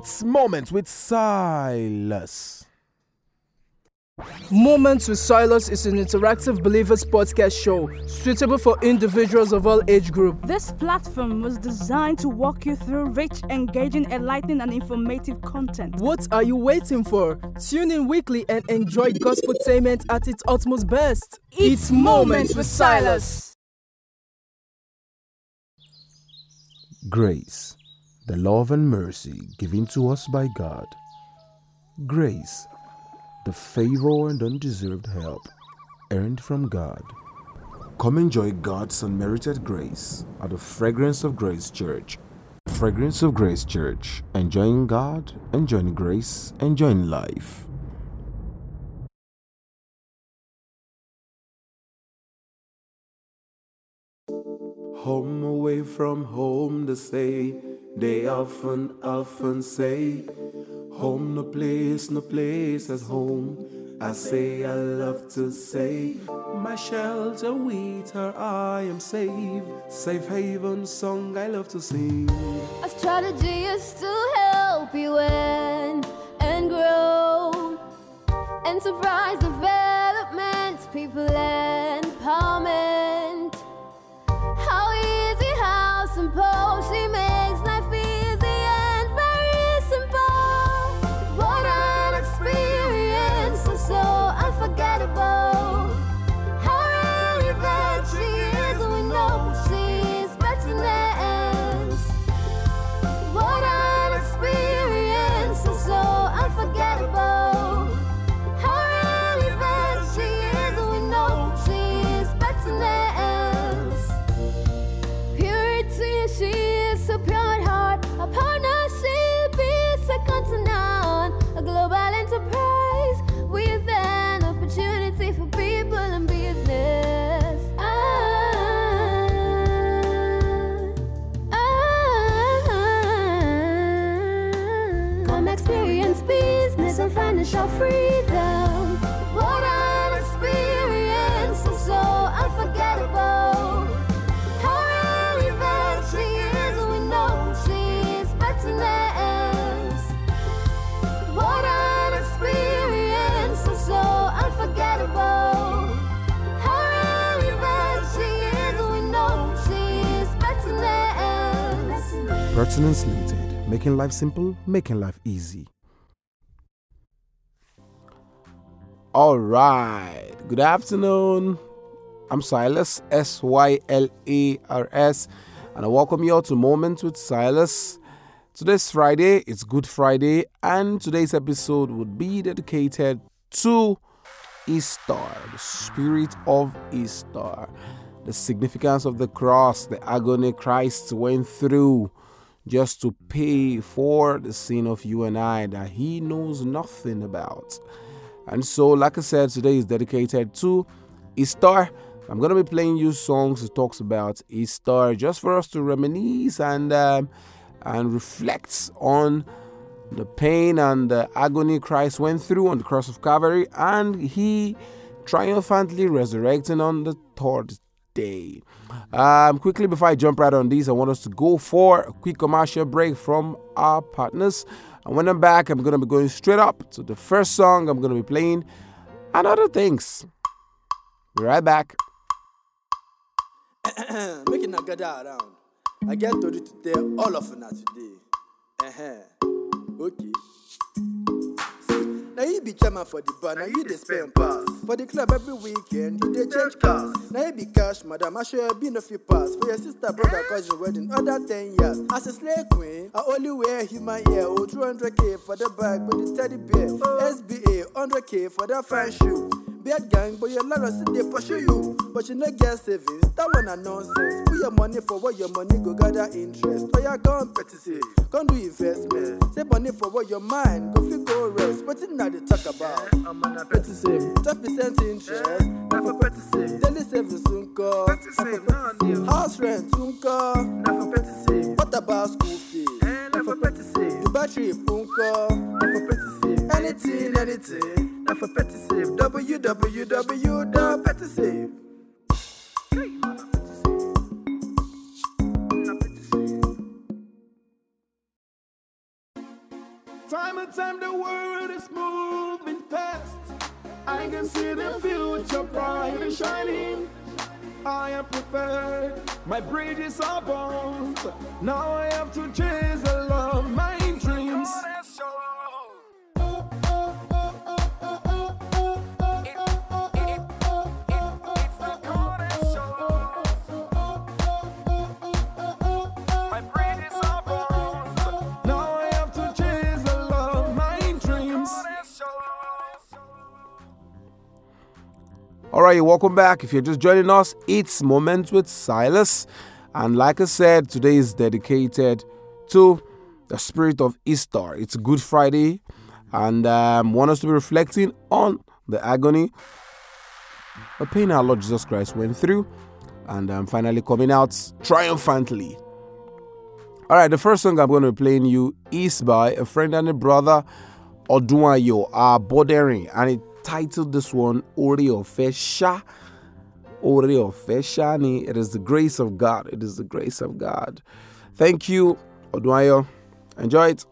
It's Moments with Silas. Moments with Silas is an interactive believers podcast show suitable for individuals of all age group. This platform was designed to walk you through rich, engaging, enlightening, and informative content. What are you waiting for? Tune in weekly and enjoy gospel gospeltainment at its utmost best. It's Moments with Silas. Grace, the love and mercy given to us by God. Grace, the favor and undeserved help earned from God. Come enjoy God's unmerited grace at the Fragrance of Grace Church. Fragrance of Grace Church, enjoying God, enjoying grace, enjoying life. Home away from home, to say, they often, often say, home no place, no place as home. I say, I love to say, my shelter her, I am safe. Safe haven song I love to sing. A strategy is to help you win and grow. Enterprise development, people empowerment. Pertinence Limited, making life simple, making life easy. All right, good afternoon. I'm Silas, S Y L A R S, and I welcome you all to Moments with Silas. Today's Friday, it's Good Friday, and today's episode would be dedicated to Easter, the spirit of Easter, the significance of the cross, the agony Christ went through just to pay for the sin of you and I that he knows nothing about. And so, like I said, today is dedicated to Easter. I'm going to be playing you songs that talks about Easter just for us to reminisce and um, and reflect on the pain and the agony Christ went through on the cross of Calvary and he triumphantly resurrecting on the third day. Um, quickly before I jump right on these, I want us to go for a quick commercial break from our partners. And when I'm back, I'm going to be going straight up to the first song I'm going to be playing and other things. Be right back. Make it not gather around. I get to to tell all of you today. Uh-huh. Okay. See, now you be chairman for the bar, now you the spend pass. For the club every weekend, you dey change cars. Now you be cash, madam, I sure be no fit pass. For your sister, brother, cousin wedding, other 10 years. As a slave queen, I only wear human hair. Oh, 200k for the bag but the teddy bear. SBA, 100k for the fine shoe. Bad gang, but your landlord still they pursue you. But you no get savings, that one a nonsense. Put your money for what your money go gather interest. Or you come petty come do investment. Save money for what your mind go fit go rest. What now they talk about? I'm on a petty save. 12% interest, not for petty save. Daily savings soon call. Petty save, no House rent soon call. Not for petty save. What about school fees? Eh, not for petty save. The battery punko. Not for petty save. Anything, anything. Not for petty save. www.pettysave. Time and time the world is moving fast. I can see the future bright and shining. I am prepared. My bridges are burnt. Now I have to chase love, my All right, welcome back. If you're just joining us, it's Moment with Silas. And like I said, today is dedicated to the spirit of Easter. It's Good Friday, and um, want us to be reflecting on the agony, the pain our Lord Jesus Christ went through, and um, finally coming out triumphantly. All right, the first song I'm going to be playing you is by a friend and a brother, Odunayo, are bordering, and it titled this one Ore Ofesha. Ore Ofesha ni. It is the grace of God. It is the grace of God. Thank you, Odunayo. Enjoy it.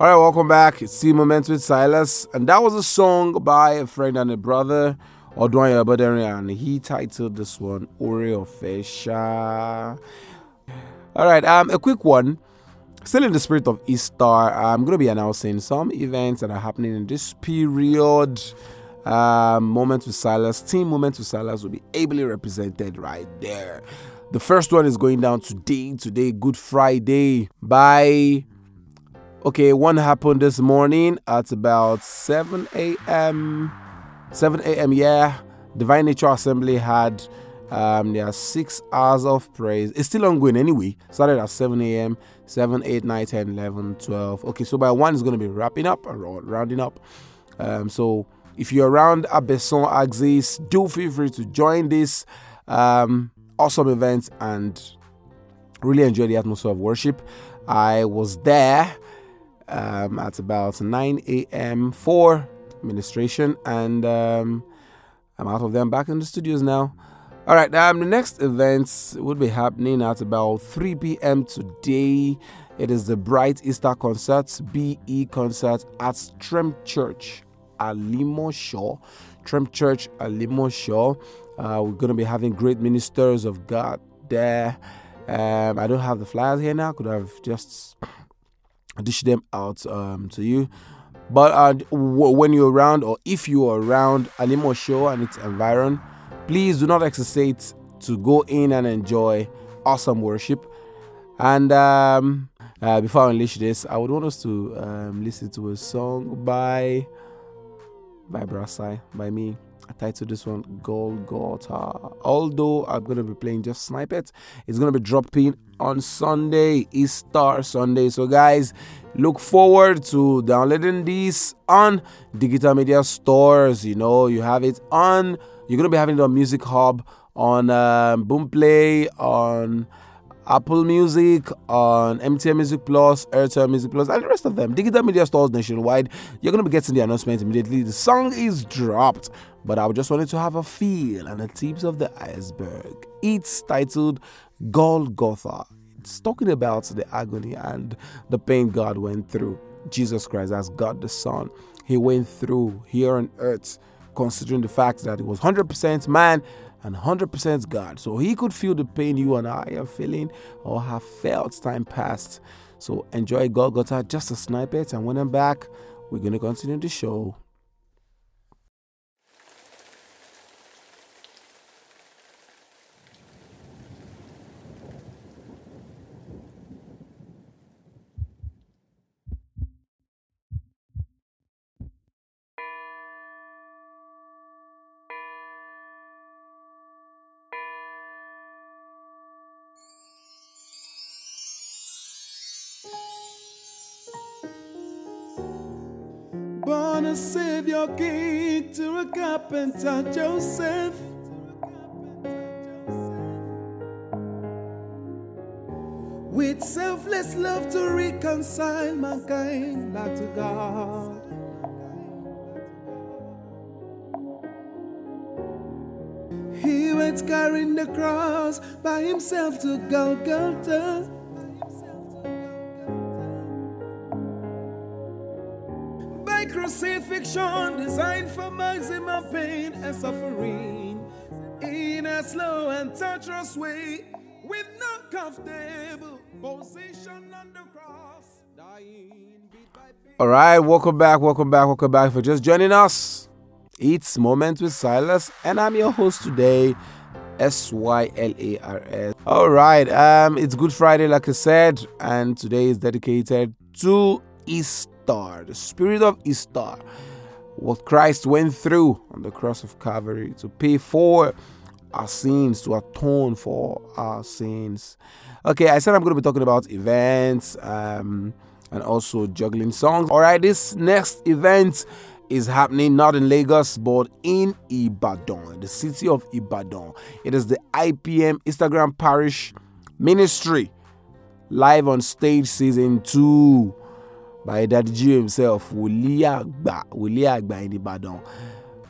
All right, welcome back. It's C Moments with Silas, and that was a song by a friend and a brother, Odwan Yabadari, and he titled this one Ore Ofesha. All right, um, a quick one. Still in the spirit of Easter, I'm going to be announcing some events that are happening in this period. Um, Moments with Silas, Team Moments with Silas will be ably represented right there. The first one is going down today, today, Good Friday, by okay, one happened this morning at about 7 a.m. 7 a.m. Yeah, Divine Nature Assembly had um, their six hours of praise. It's still ongoing anyway. Started at 7 a.m. 7, 8, 9, 10, 11, 12. Okay, so by 1 it's going to be wrapping up or rounding up. Um, so if you're around Abesson Axis, do feel free to join this um, awesome event and really enjoy the atmosphere of worship. I was there um, at about 9 a.m. for administration, and um, I'm out of them back in the studios now. All right, um, the next event would be happening at about 3 p.m. today. It is the Bright Easter Concert, BE Concert at Trem Church, Alimosho. Trem Church, Alimosho. Uh, we're going to be having great ministers of God there. Um, I don't have the flyers here now. Could have just dish them out um, to you. But uh, w- when you're around, or if you are around Alimosho and its environ, please do not hesitate to go in and enjoy awesome worship. And um, uh, before I unleash this, I would want us to um, listen to a song by by Brasai, by me. I titled this one Golgotha. Although I'm gonna be playing just snippets, it's gonna be dropping on Sunday, Easter Sunday. So guys, look forward to downloading this on digital media stores. You know, you have it on. You're gonna be having it on Music Hub, on um, Boomplay, on Apple Music, on MTN Music Plus, Airtel Music Plus, and the rest of them. Digital media stores nationwide. You're gonna be getting the announcement immediately. The song is dropped, but I just wanted to have a feel and the tips of the iceberg. It's titled Golgotha. It's talking about the agony and the pain God went through. Jesus Christ, as God the Son, He went through here on earth, considering the fact that He was 100% man and 100% God. So He could feel the pain you and I are feeling or have felt time past. So enjoy Golgotha, just a snippet, and when I'm back, we're going to continue the show. Born a savior king to a carpenter Joseph. With selfless love to reconcile mankind back to God. He went carrying the cross by himself to Golgotha. Designed for maximum pain and suffering in a slow and torturous way with no comfortable position on the cross All right, welcome back, welcome back, welcome back for just joining us. It's Moments with Silas, and I'm your host today, S Y L A R S. All right, um, it's Good Friday, like I said, and today is dedicated to Easter, the spirit of Easter, what Christ went through on the cross of Calvary to pay for our sins, to atone for our sins. Okay, I said I'm going to be talking about events um, and also juggling songs. All right, this next event is happening not in Lagos but in Ibadan, the city of Ibadan. It is the IPM Instagram Parish Ministry live on stage season 2 by Daddy G himself, Wuli Agba, Agba in Ibadan.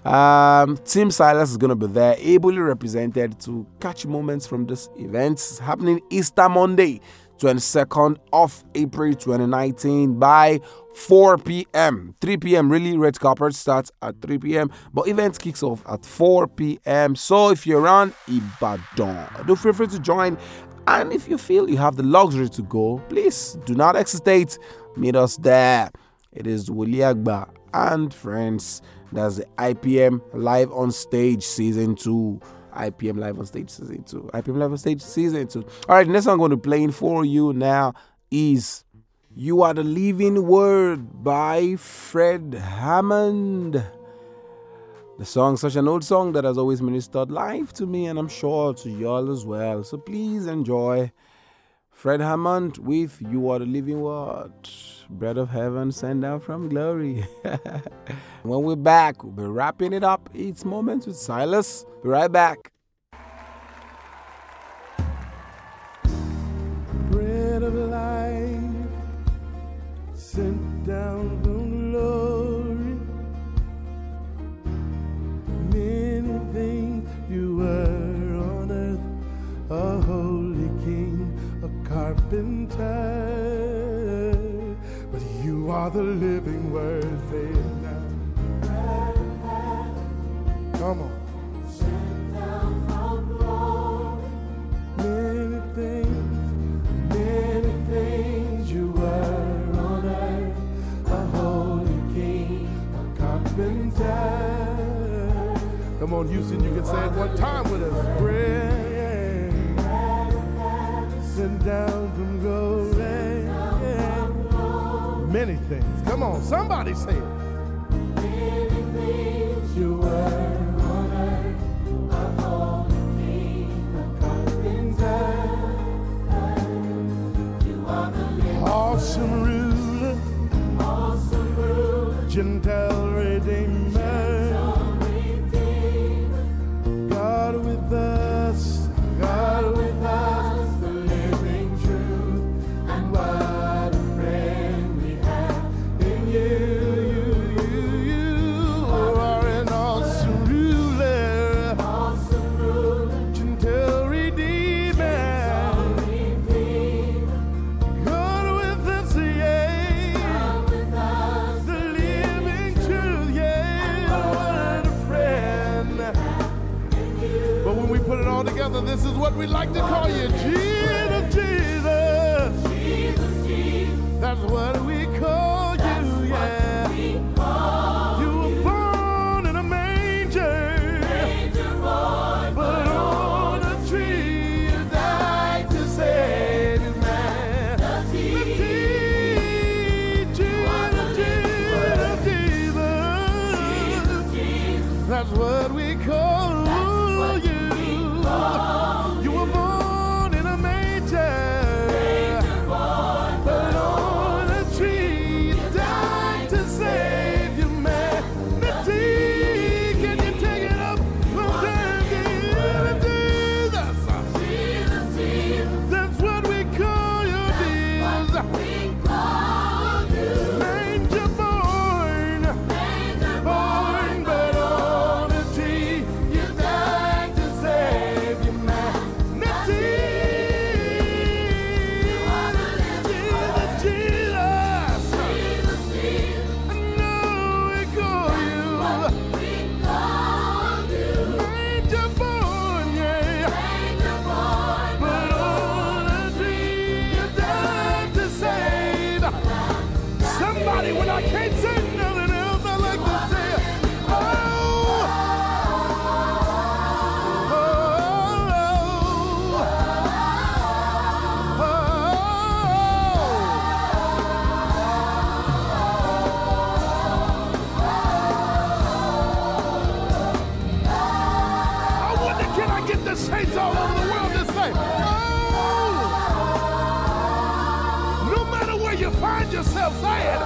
Um, Team Silas is going to be there, ably represented to catch moments from this event. It's happening Easter Monday, 22nd of April 2019 by 4 p.m. 3 p.m. Really, red carpet starts at 3 p.m. But event kicks off at 4 p.m. So if you're around Ibadan, do feel free to join. And if you feel you have the luxury to go, please do not hesitate. Meet us there. It is Wuliagba and friends. That's the IPM Live on Stage Season 2. IPM Live on Stage Season 2. IPM Live on Stage Season 2. All right, next song I'm going to play for you now is You Are the Living Word by Fred Hammond. The song, such an old song that has always ministered life to me, and I'm sure to y'all as well. So please enjoy Fred Hammond with You Are the Living Word. Bread of heaven sent down from glory. when we're back, we'll be wrapping it up. It's Moments with Silas. Be right back. The living word, say it now. Come on. Many things, many things you were on earth, a holy king, a carpenter. Come on, Houston, you can say it one time with us. Bread sent down from things. Come on, somebody say it. I'm.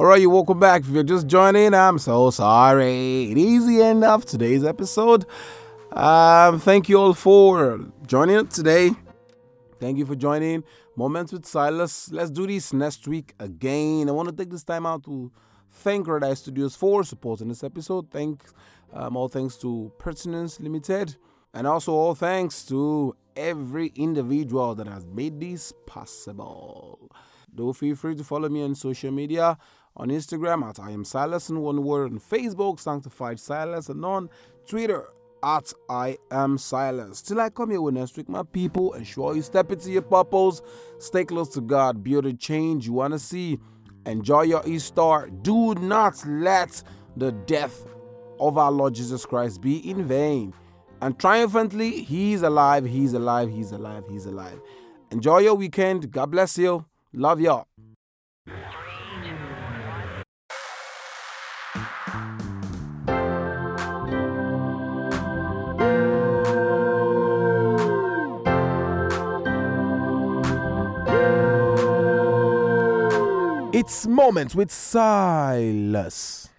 All right, you welcome back. If you're just joining, I'm so sorry. It is the end of today's episode. Um, thank you all for joining today. Thank you for joining Moments with Silas. Let's do this next week again. I want to take this time out to thank Red Eye Studios for supporting this episode. Thanks, um, all thanks to Pertinence Limited, and also all thanks to every individual that has made this possible. Do feel free to follow me on social media on Instagram at I am Silas in one word, on Facebook, Sanctified Silas, and on Twitter at I am Silas. Till I come here with next week, my people, ensure you step into your purpose, stay close to God, build a change you want to see, enjoy your Easter. Do not let the death of our Lord Jesus Christ be in vain. And triumphantly, He's alive, He's alive, He's alive, He's alive. Enjoy your weekend. God bless you. Love y'all. It's Moments with Silas.